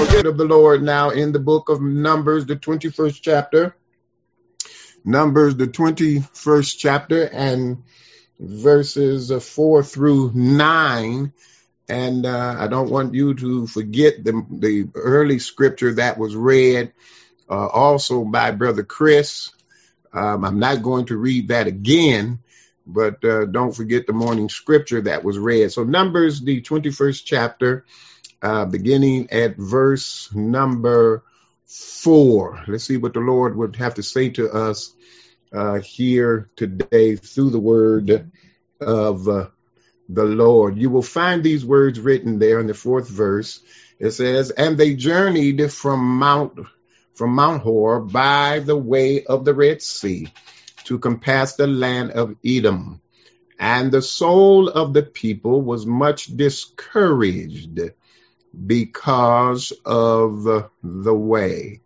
word of the Lord now in the book of Numbers, the 21st chapter. Numbers, the 21st chapter, and verses 4 through 9. And uh, I don't want you to forget the, the early scripture that was read uh, also by Brother Chris. Um, I'm not going to read that again, but uh, don't forget the morning scripture that was read. So, Numbers, the 21st chapter, uh, beginning at verse number four. Let's see what the Lord would have to say to us uh, here today through the word of uh, the Lord. You will find these words written there in the fourth verse. It says, And they journeyed from Mount from Mount Hor by the way of the Red Sea to compass the land of Edom. And the soul of the people was much discouraged because of the way.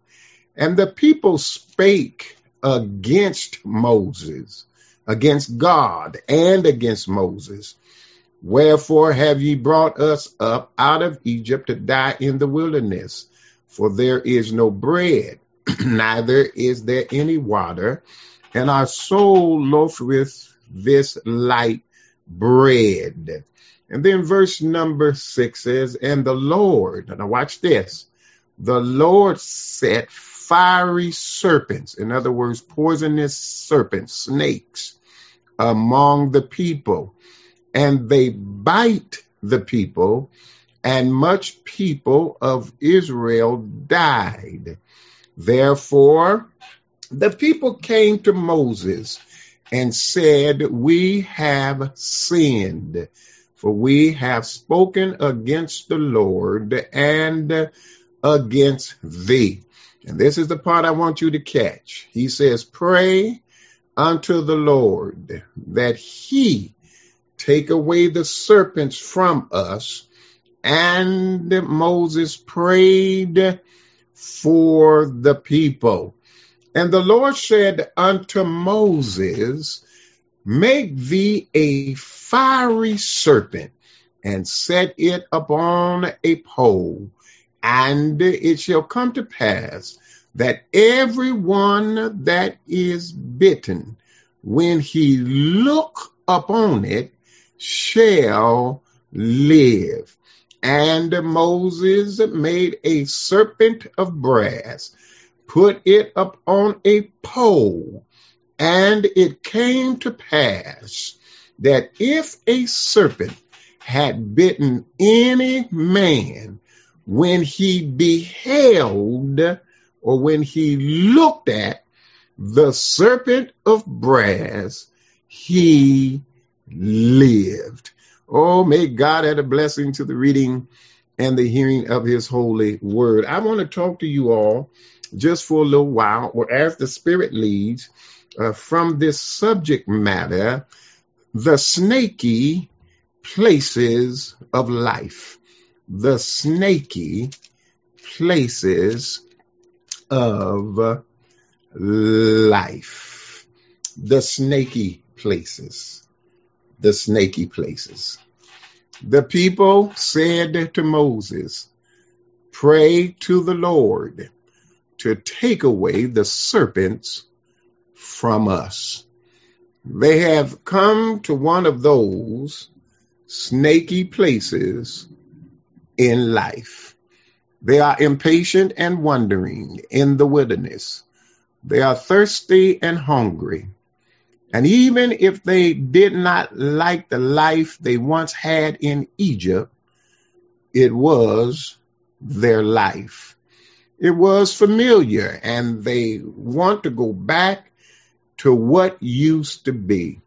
And the people spake against Moses, against God, and against Moses. Wherefore have ye brought us up out of Egypt to die in the wilderness? For there is no bread, neither is there any water, and our soul loafeth this light bread. And then verse number six says, And the Lord, now watch this, the Lord set fiery serpents, in other words, poisonous serpents, snakes, among the people, and they bite the people, and much people of Israel died. Therefore, the people came to Moses and said, We have sinned for we have spoken against the Lord and against thee. And this is the part I want you to catch. He says, Pray unto the Lord that he take away the serpents from us. And Moses prayed for the people. And the Lord said unto Moses, Make thee a fiery serpent and set it upon a pole, and it shall come to pass that every one that is bitten, when he look upon it, shall live. And Moses made a serpent of brass, put it upon a pole, and it came to pass that if a serpent had bitten any man when he beheld or when he looked at the serpent of brass, he lived. Oh, may God add a blessing to the reading and the hearing of his holy word. I want to talk to you all just for a little while, or as the Spirit leads, uh, from this subject matter, the snaky places of life. The snaky places of life. The snaky places. The snaky places. The people said to Moses, Pray to the Lord to take away the serpents from us. They have come to one of those snaky places in life. They are impatient and wandering in the wilderness. They are thirsty and hungry. And even if they did not like the life they once had in Egypt, it was their life. It was familiar and they want to go back to what used to be.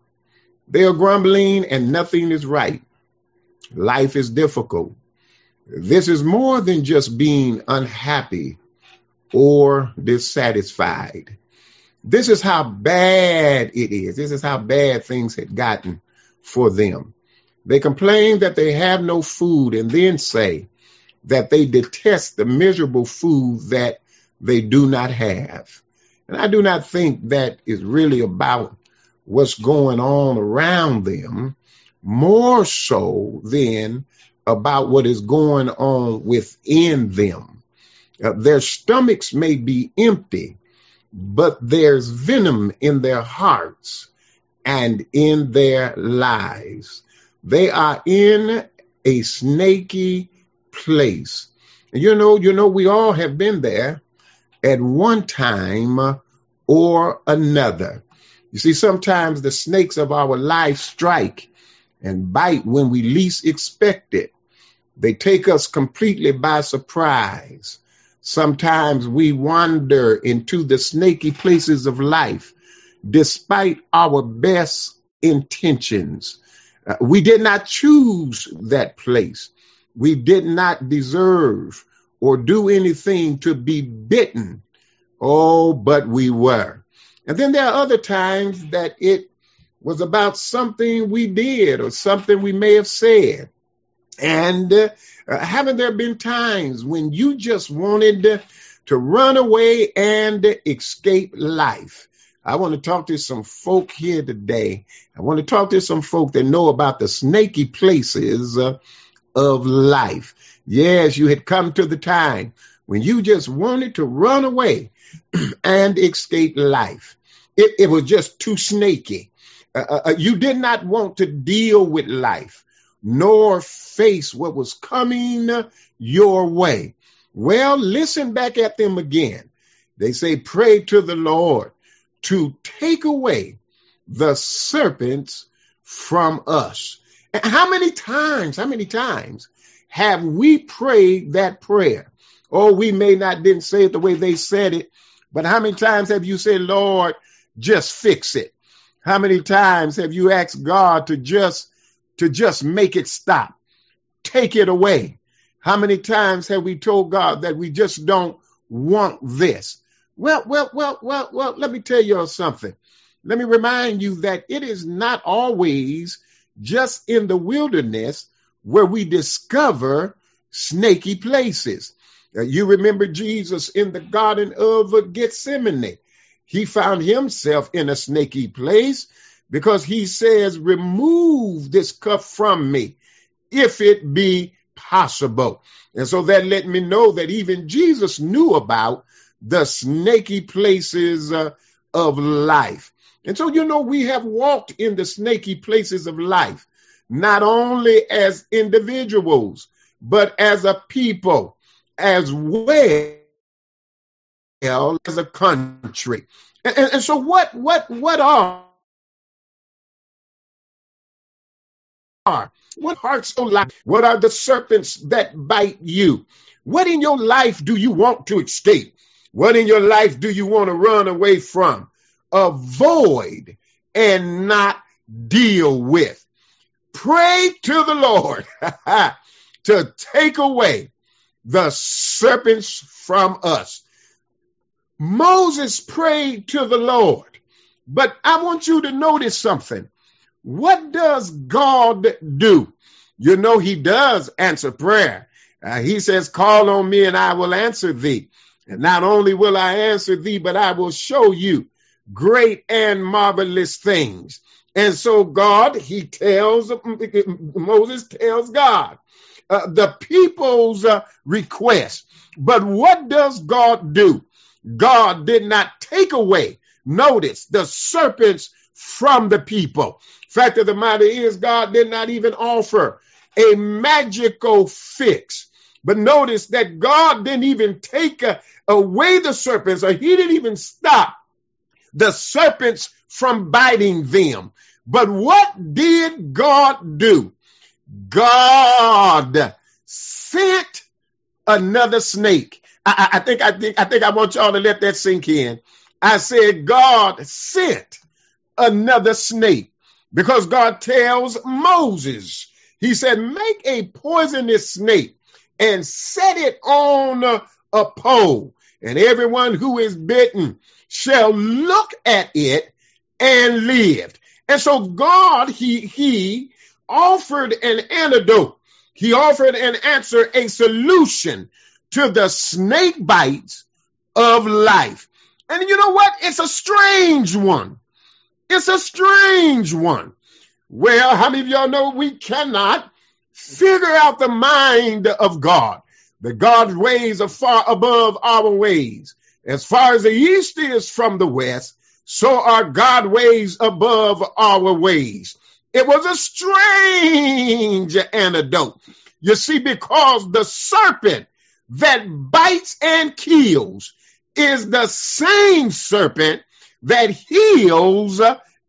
They are grumbling and nothing is right. Life is difficult. This is more than just being unhappy or dissatisfied. This is how bad it is. This is how bad things had gotten for them. They complain that they have no food and then say that they detest the miserable food that they do not have. And I do not think that is really about what's going on around them, more so than about what is going on within them. Uh, their stomachs may be empty, but there's venom in their hearts and in their lives. They are in a snaky place. You know, you know, we all have been there at one time or another. You see, sometimes the snakes of our life strike and bite when we least expect it. They take us completely by surprise. Sometimes we wander into the snaky places of life despite our best intentions. Uh, we did not choose that place. We did not deserve or do anything to be bitten. Oh, but we were. And then there are other times that it was about something we did or something we may have said. And uh, haven't there been times when you just wanted to run away and escape life? I want to talk to some folk here today. I want to talk to some folk that know about the snaky places uh, of life. Yes, you had come to the time when you just wanted to run away and escape life. It, it was just too snaky. Uh, uh, uh, you did not want to deal with life nor face what was coming your way. Well, listen back at them again. They say, pray to the Lord to take away the serpents from us. How many times, how many times have we prayed that prayer? Oh, we may not didn't say it the way they said it, but how many times have you said, Lord, just fix it? How many times have you asked God to just to just make it stop? Take it away. How many times have we told God that we just don't want this? Well, well, well, well, well, let me tell you something. Let me remind you that it is not always just in the wilderness where we discover snaky places. You remember Jesus in the Garden of Gethsemane he found himself in a snaky place because he says, Remove this cup from me, if it be possible. And so that let me know that even Jesus knew about the snaky places uh, of life. And so, you know, we have walked in the snaky places of life, not only as individuals, but as a people as well as a country. And, and, and so what what what are what hearts so like what are the serpents that bite you? What in your life do you want to escape? What in your life do you want to run away from avoid and not deal with pray to the lord to take away the serpents from us Moses prayed to the Lord. But I want you to notice something. What does God do? You know, he does answer prayer. Uh, he says, call on me and I will answer thee. And not only will I answer thee, but I will show you great and marvelous things. And so God, he tells, Moses tells God, uh, the people's uh, request. But what does God do? God did not take away, notice, the serpents from the people. Fact of the matter is, God did not even offer a magical fix. But notice that God didn't even take uh, away the serpents, or He didn't even stop the serpents from biting them. But what did God do? God sent another snake. I, I, think I think I think I want y'all to let that sink in. I said God sent another snake because God tells Moses, He said, make a poisonous snake and set it on a, a pole, and everyone who is bitten shall look at it and lived. And so God, He He offered an antidote. He offered an answer, a solution to the snake bites of life. And you know what? It's a strange one. It's a strange one. Well, how many of y'all know we cannot figure out the mind of God? That God's ways are far above our ways. As far as the east is from the west, so are God's ways above our ways. It was a strange antidote. You see, because the serpent that bites and kills is the same serpent that heals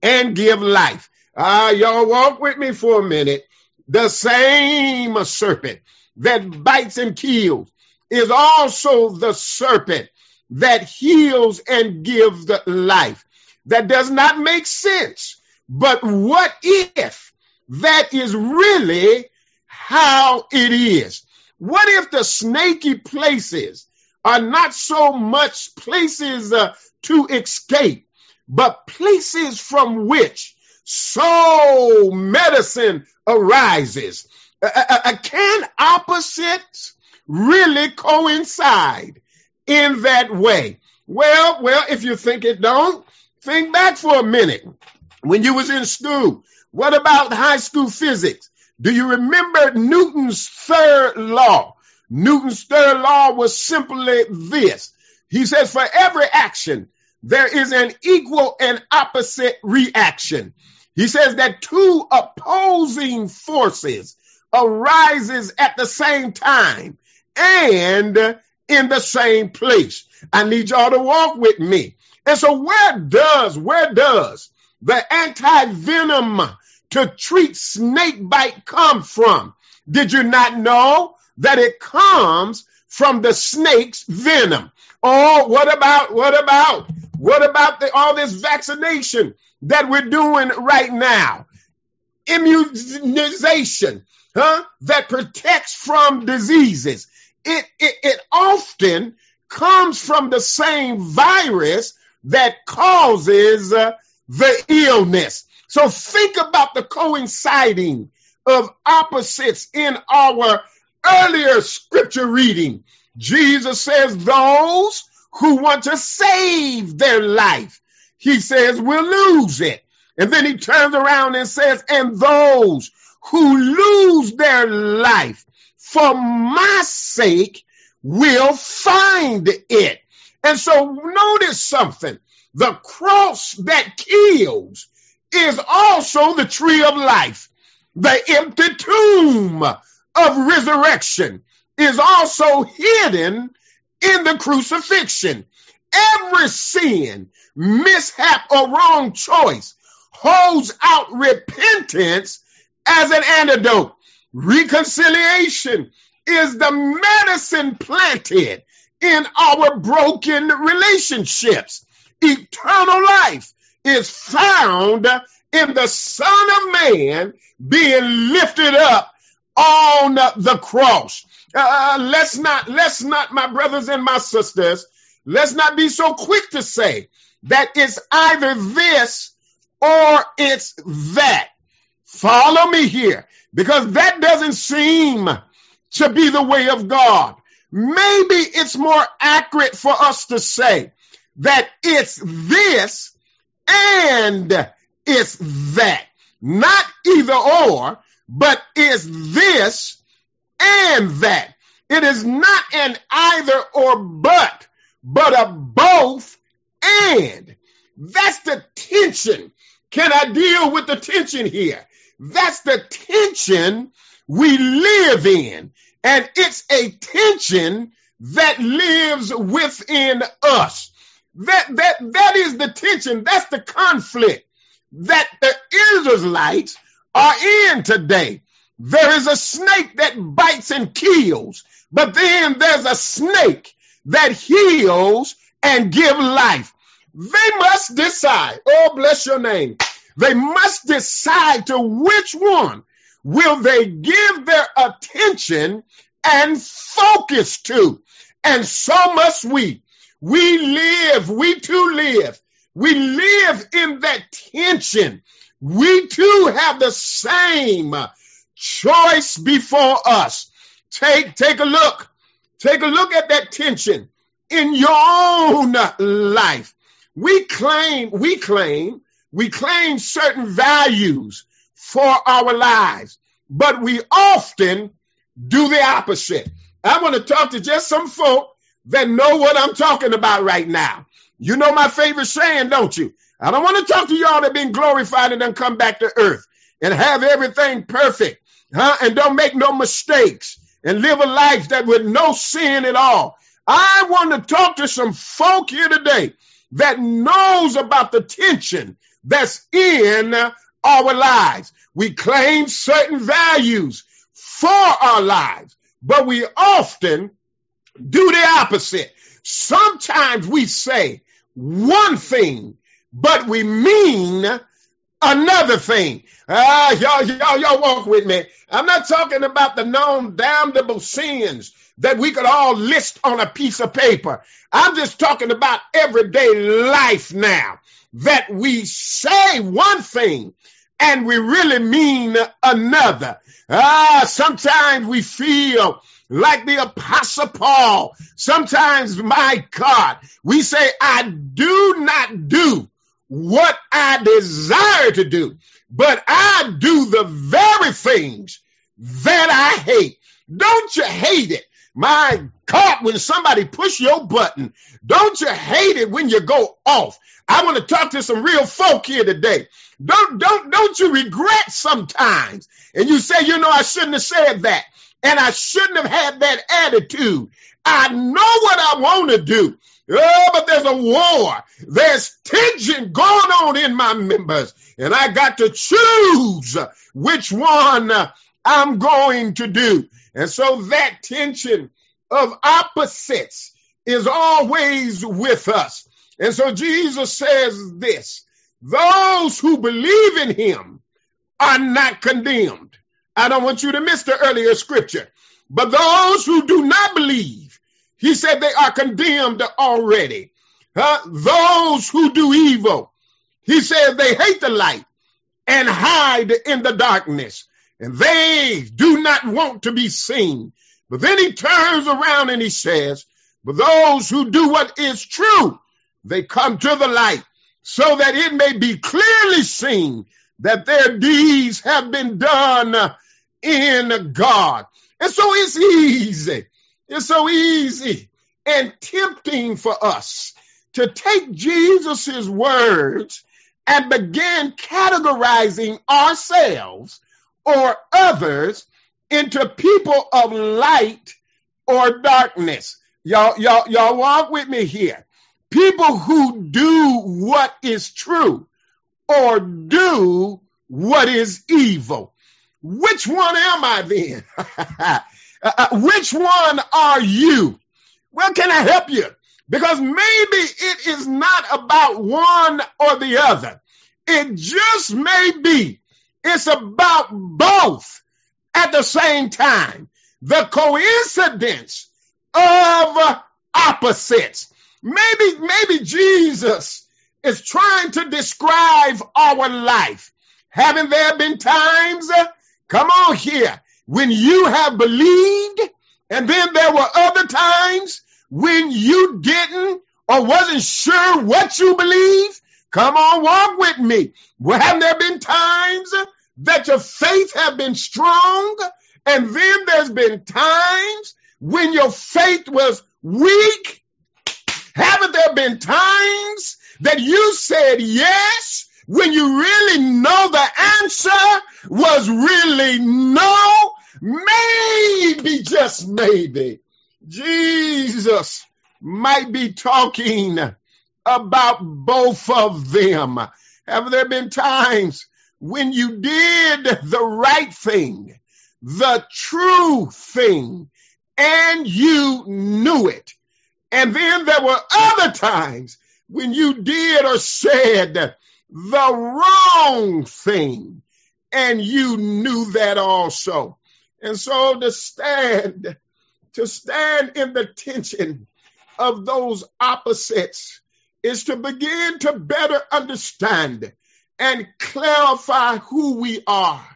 and give life. Ah, uh, y'all walk with me for a minute. The same serpent that bites and kills is also the serpent that heals and gives the life. That does not make sense. But what if that is really how it is? What if the snaky places are not so much places uh, to escape, but places from which soul medicine arises? Uh, can opposites really coincide in that way? Well, well, if you think it don't, think back for a minute. When you was in school, what about high school physics? Do you remember Newton's third law? Newton's third law was simply this. He says, for every action, there is an equal and opposite reaction. He says that two opposing forces arises at the same time and in the same place. I need y'all to walk with me. And so where does, where does the anti-venom to treat snake bite come from? Did you not know that it comes from the snake's venom? Oh, what about, what about, what about the, all this vaccination that we're doing right now? Immunization huh, that protects from diseases. It, it, it often comes from the same virus that causes uh, the illness. So think about the coinciding of opposites in our earlier scripture reading. Jesus says those who want to save their life, he says will lose it. And then he turns around and says, and those who lose their life for my sake will find it. And so notice something. The cross that kills is also the tree of life. The empty tomb of resurrection is also hidden in the crucifixion. Every sin, mishap, or wrong choice holds out repentance as an antidote. Reconciliation is the medicine planted in our broken relationships. Eternal life is found in the Son of Man being lifted up on the cross. Uh, let's not, let's not, my brothers and my sisters, let's not be so quick to say that it's either this or it's that. Follow me here because that doesn't seem to be the way of God. Maybe it's more accurate for us to say that it's this and it's that. Not either or, but it's this and that. It is not an either or but, but a both and. That's the tension. Can I deal with the tension here? That's the tension we live in. And it's a tension that lives within us. That, that, that is the tension. That's the conflict that the Israelites are in today. There is a snake that bites and kills, but then there's a snake that heals and give life. They must decide. Oh, bless your name. They must decide to which one will they give their attention and focus to. And so must we. We live, we too live. We live in that tension. We too have the same choice before us. Take, take a look. Take a look at that tension in your own life. We claim, we claim we claim certain values for our lives, but we often do the opposite. I want to talk to just some folk that know what I'm talking about right now. You know my favorite saying, don't you? I don't want to talk to y'all that been glorified and then come back to earth and have everything perfect, huh? And don't make no mistakes and live a life that with no sin at all. I want to talk to some folk here today that knows about the tension that's in our lives. We claim certain values for our lives, but we often do the opposite. Sometimes we say one thing, but we mean another thing. Ah, y'all, y'all, y'all walk with me. I'm not talking about the known damnable sins that we could all list on a piece of paper. I'm just talking about everyday life now that we say one thing and we really mean another. Ah, sometimes we feel like the apostle Paul. Sometimes, my God, we say, I do not do what I desire to do, but I do the very things that I hate. Don't you hate it? My God, when somebody push your button, don't you hate it when you go off? I want to talk to some real folk here today. Don't, don't, don't you regret sometimes? And you say, you know, I shouldn't have said that. And I shouldn't have had that attitude. I know what I want to do. Oh, but there's a war. There's tension going on in my members. And I got to choose which one uh, I'm going to do. And so that tension of opposites is always with us. And so Jesus says this those who believe in him are not condemned. I don't want you to miss the earlier scripture. But those who do not believe, he said they are condemned already. Uh, those who do evil, he said they hate the light and hide in the darkness. And they do not want to be seen. But then he turns around and he says, but those who do what is true, they come to the light so that it may be clearly seen that their deeds have been done in God. And so it's easy. It's so easy and tempting for us to take Jesus' words and begin categorizing ourselves or others into people of light or darkness. Y'all, y'all, y'all walk with me here people who do what is true or do what is evil. Which one am I then? Uh, uh, which one are you? Well, can I help you? Because maybe it is not about one or the other. It just may be. It's about both at the same time. The coincidence of opposites. Maybe, maybe Jesus is trying to describe our life. Haven't there been times, uh, come on here, when you have believed, and then there were other times when you didn't or wasn't sure what you believe? Come on, walk with me. Well, haven't there been times that your faith have been strong? And then there's been times when your faith was weak haven't there been times that you said yes when you really know the answer was really no? Maybe, just maybe, Jesus might be talking about both of them. Have there been times when you did the right thing, the true thing, and you knew it? And then there were other times when you did or said the wrong thing and you knew that also. And so to stand, to stand in the tension of those opposites is to begin to better understand and clarify who we are,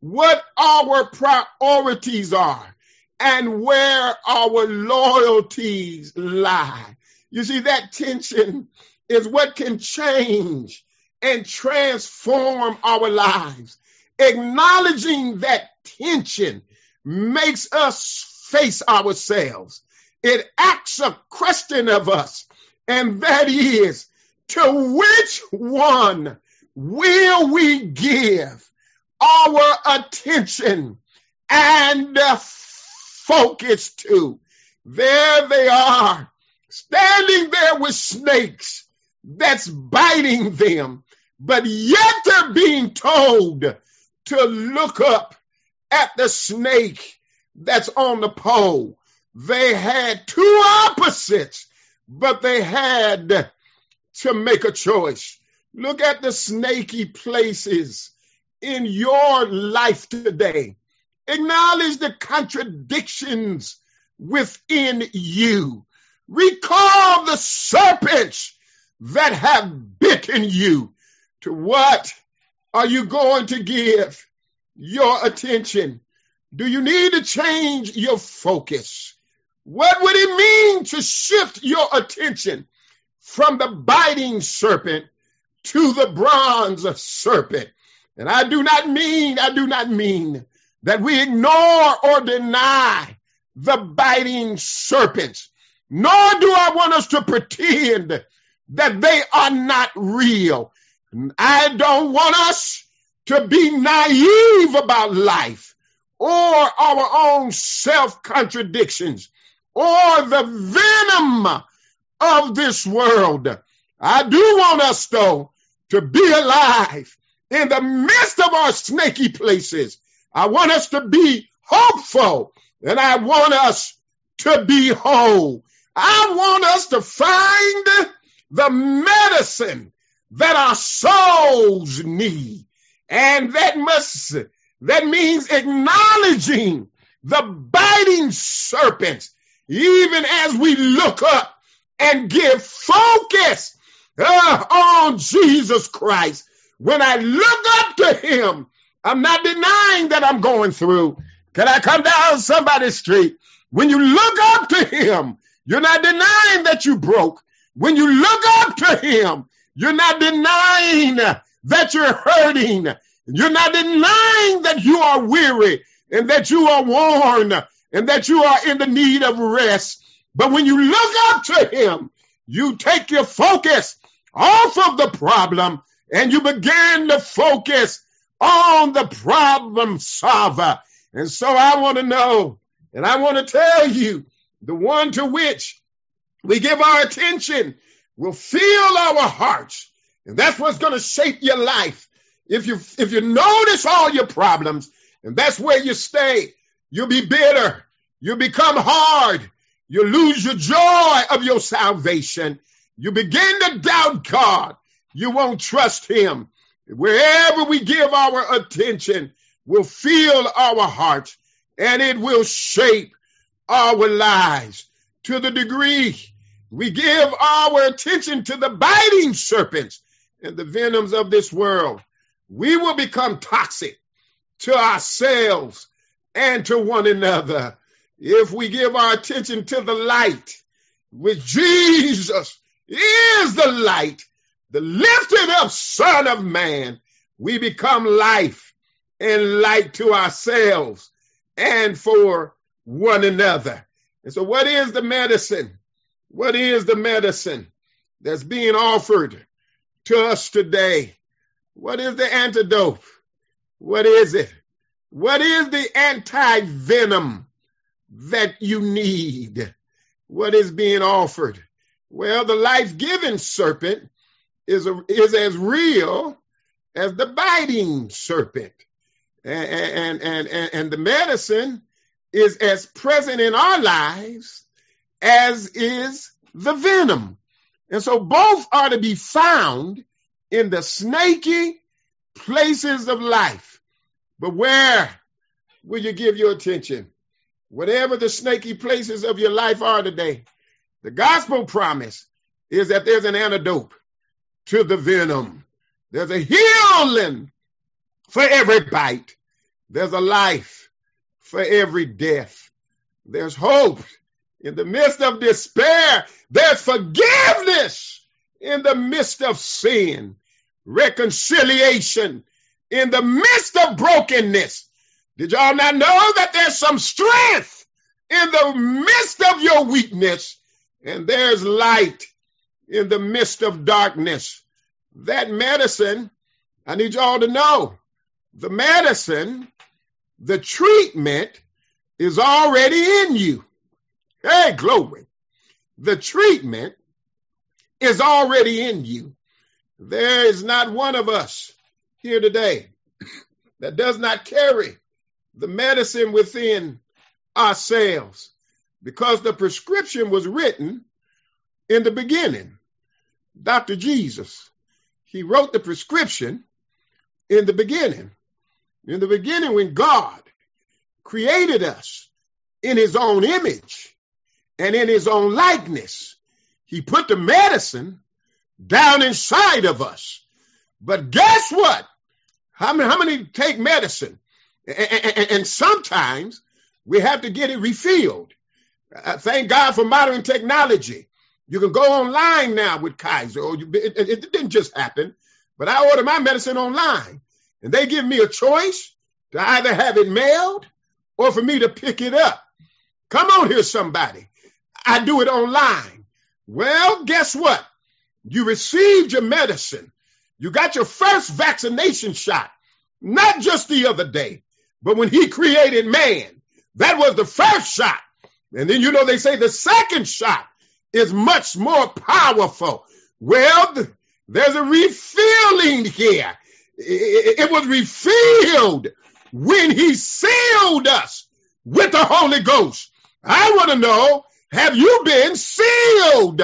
what our priorities are, and where our loyalties lie. You see, that tension is what can change and transform our lives. Acknowledging that tension makes us face ourselves. It asks a question of us, and that is, to which one will we give our attention and focus to? There they are, standing there with snakes that's biting them, but yet they're being told to look up at the snake that's on the pole. They had two opposites, but they had to make a choice. Look at the snaky places in your life today. Acknowledge the contradictions within you. Recall the serpents that have bitten you. To what are you going to give your attention? Do you need to change your focus? What would it mean to shift your attention from the biting serpent to the bronze serpent? And I do not mean, I do not mean that we ignore or deny the biting serpents, nor do I want us to pretend that they are not real. I don't want us to be naive about life or our own self contradictions or the venom of this world. I do want us though to be alive in the midst of our snaky places. I want us to be hopeful and I want us to be whole. I want us to find the medicine that our souls need. And that must, that means acknowledging the biting serpents, even as we look up and give focus uh, on Jesus Christ. When I look up to him, I'm not denying that I'm going through. Can I come down somebody's street? When you look up to him, you're not denying that you broke. When you look up to him, you're not denying that you're hurting. You're not denying that you are weary and that you are worn and that you are in the need of rest. But when you look up to him, you take your focus off of the problem and you begin to focus on the problem solver. And so I want to know, and I want to tell you, the one to which we give our attention will fill our hearts. And that's what's going to shape your life. If you, if you notice all your problems and that's where you stay, you'll be bitter. You'll become hard. You lose your joy of your salvation. You begin to doubt God. You won't trust him. Wherever we give our attention will fill our hearts and it will shape our lives to the degree we give our attention to the biting serpents and the venoms of this world. We will become toxic to ourselves and to one another if we give our attention to the light, which Jesus is the light, the lifted up Son of Man. We become life and light to ourselves and for one another. And so, what is the medicine? What is the medicine that's being offered to us today? What is the antidote? What is it? What is the anti venom that you need? What is being offered? Well, the life giving serpent is, a, is as real as the biting serpent. And, and, and, and the medicine is as present in our lives as is the venom. And so both are to be found in the snaky places of life. But where will you give your attention? Whatever the snaky places of your life are today, the gospel promise is that there's an antidote to the venom. There's a healing for every bite. There's a life for every death. There's hope in the midst of despair, there's forgiveness in the midst of sin, reconciliation in the midst of brokenness. Did y'all not know that there's some strength in the midst of your weakness, and there's light in the midst of darkness. That medicine, I need y'all to know, the medicine, the treatment is already in you. Hey, glory. The treatment is already in you. There is not one of us here today that does not carry the medicine within ourselves because the prescription was written in the beginning. Dr. Jesus, he wrote the prescription in the beginning. In the beginning, when God created us in his own image and in his own likeness, he put the medicine down inside of us. But guess what? How many, how many take medicine? And, and sometimes we have to get it refilled. Uh, thank God for modern technology. You can go online now with Kaiser, or you, it, it, didn't just happen, but I order my medicine online, and they give me a choice to either have it mailed or for me to pick it up. Come on here, somebody. I do it online. Well, guess what? You received your medicine. You got your first vaccination shot, not just the other day, but when he created man. That was the first shot. And then, you know, they say the second shot is much more powerful. Well, there's a refilling here. It was refilled when he sealed us with the Holy Ghost. I want to know, have you been sealed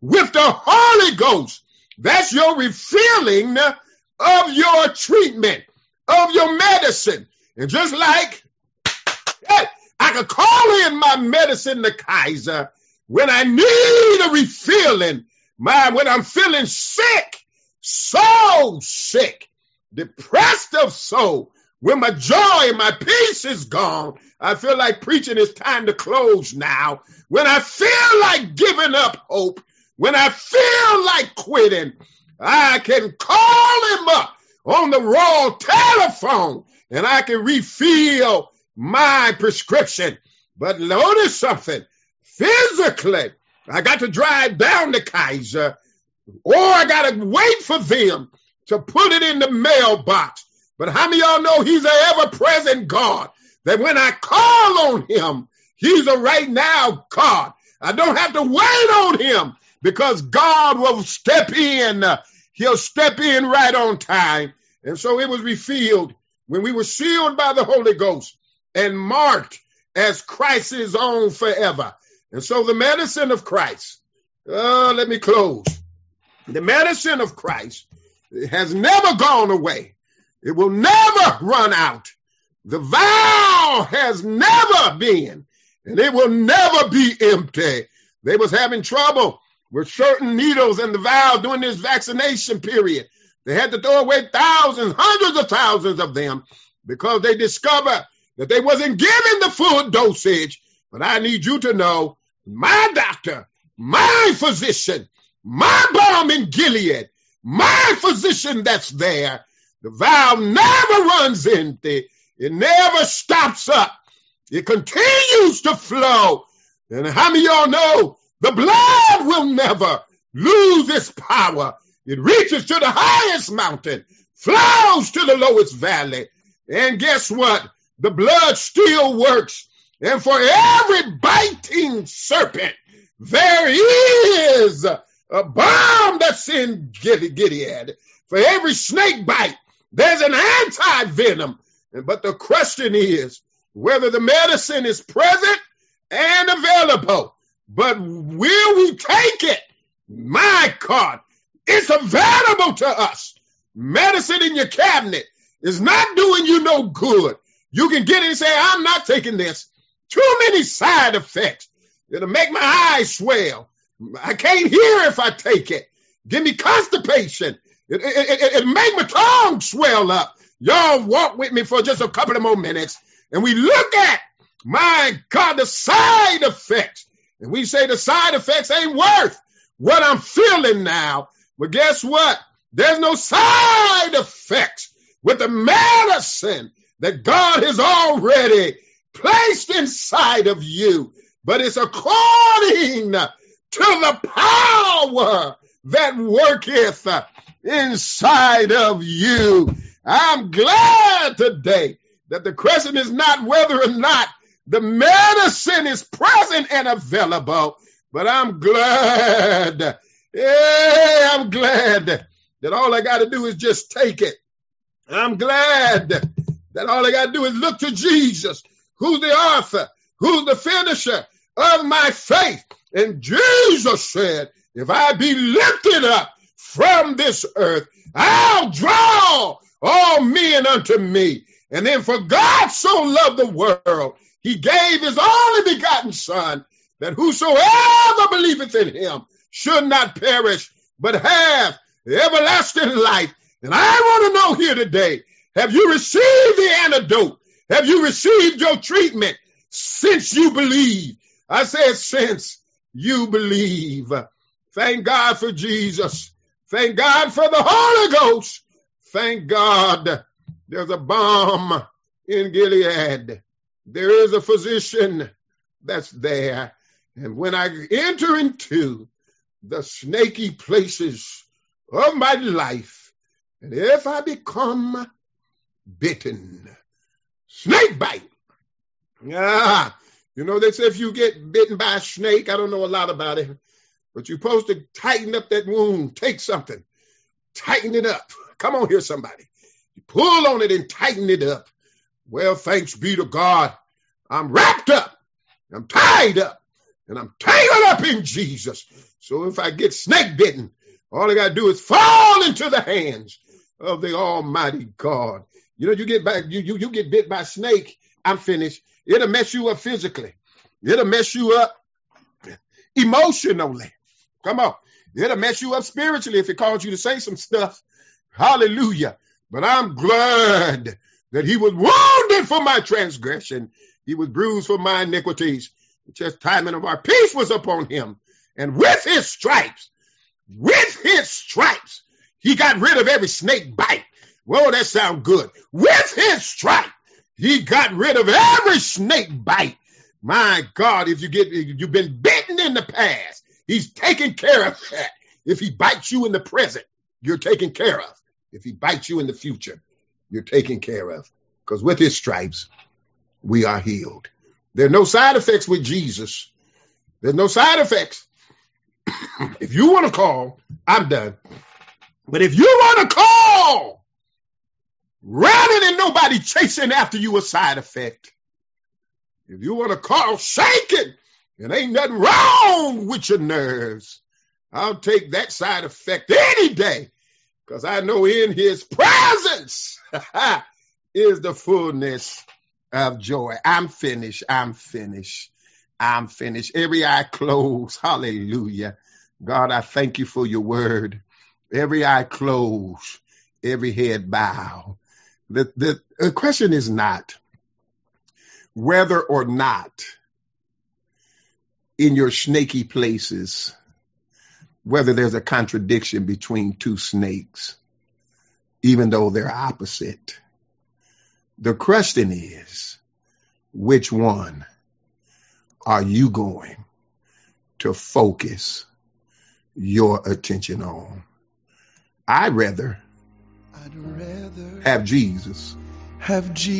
with the Holy Ghost? That's your refilling of your treatment, of your medicine. And just like I could call in my medicine to Kaiser when I need a refilling, my when I'm feeling sick, so sick, depressed of soul, when my joy and my peace is gone, I feel like preaching is time to close now. When I feel like giving up hope, when I feel like quitting, I can call him up on the raw telephone and I can refill my prescription. But notice something physically, I got to drive down to Kaiser or I got to wait for them to put it in the mailbox. But how many y'all know he's an ever present God? That when I call on him, he's a right now God. I don't have to wait on him because God will step in. He'll step in right on time. And so it was revealed when we were sealed by the Holy Ghost and marked as Christ's own forever. And so the medicine of Christ, uh, let me close. The medicine of Christ has never gone away. It will never run out. The vow has never been, and it will never be empty. They was having trouble certain needles in the vial during this vaccination period. They had to throw away thousands, hundreds of thousands of them because they discovered that they wasn't giving the full dosage. But I need you to know my doctor, my physician, my balm in Gilead, my physician that's there, the valve never runs empty. It never stops up. It continues to flow. And how many y'all know the blood will never lose its power? It reaches to the highest mountain, flows to the lowest valley. And guess what? the blood still works. And for every biting serpent, there is a balm that's in Gilead. For every snake bite, there's an anti-venom. But the question is whether the medicine is present and available. But will we take it? My God, it's available to us. Medicine in your cabinet is not doing you no good. You can get it and say, I'm not taking this. Too many side effects. It'll make my eyes swell. I can't hear if I take it. Give me constipation. It, it, it, it make my tongue swell up. Y'all walk with me for just a couple of more minutes and we look at, my God, the side effects. And we say the side effects ain't worth what I'm feeling now. But guess what? There's no side effects with the medicine that God has already placed inside of you, but it's according to the power that worketh inside of you. I'm glad today that the question is not whether or not the medicine is present and available, but I'm glad. Yeah, I'm glad that all I got to do is just take it. I'm glad that all I got to do is look to Jesus, who's the author, who's the finisher of my faith. And Jesus said, if I be lifted up from this earth, I'll draw all men unto me. And then for God so loved the world, he gave his only begotten son that whosoever believeth in him should not perish, but have everlasting life. And I want to know here today, have you received the antidote? Have you received your treatment since you believe? I said, since you believe. Thank God for Jesus. Thank God for the Holy Ghost. Thank God there's a balm in Gilead. There is a physician that's there. And when I enter into the snaky places of my life, and if I become bitten, snake bite. Ah, you know, they say if you get bitten by a snake, I don't know a lot about it, but you're supposed to tighten up that wound. Take something, tighten it up. Come on here, somebody. Pull on it and tighten it up. Well, thanks be to God. I'm wrapped up. I'm tied up. And I'm tangled up in Jesus. So if I get snake bitten, all I got to do is fall into the hands of the Almighty God. You know, you get back, you, you, you get bit by snake. I'm finished. It'll mess you up physically. It'll mess you up emotionally. Come on. It'll mess you up spiritually if it calls you to say some stuff. Hallelujah. But I'm glad that he was wounded for my transgression. He was bruised for my iniquities. The chastisement of our peace was upon him. And with his stripes, with his stripes, he got rid of every snake bite. Whoa, that sounds good. With his stripe, he got rid of every snake bite. My God, if you get you've been bitten in the past, he's taking care of that. If he bites you in the present, you're taken care of. If he bites you in the future, you're taken care of. Because with his stripes, we are healed. There are no side effects with Jesus. There's no side effects. if you want to call, I'm done. But if you want to call, rather than nobody chasing after you a side effect, if you want to call, shake it. And ain't nothing wrong with your nerves. I'll take that side effect any day because I know in his presence is the fullness of joy. I'm finished. I'm finished. I'm finished. Every eye closed. Hallelujah. God, I thank you for your word. Every eye closed, every head bow. The, the, the question is not whether or not in your snaky places, whether there's a contradiction between two snakes, even though they're opposite. The question is, which one are you going to focus your attention on? I'd rather, I'd rather have Jesus have Jesus.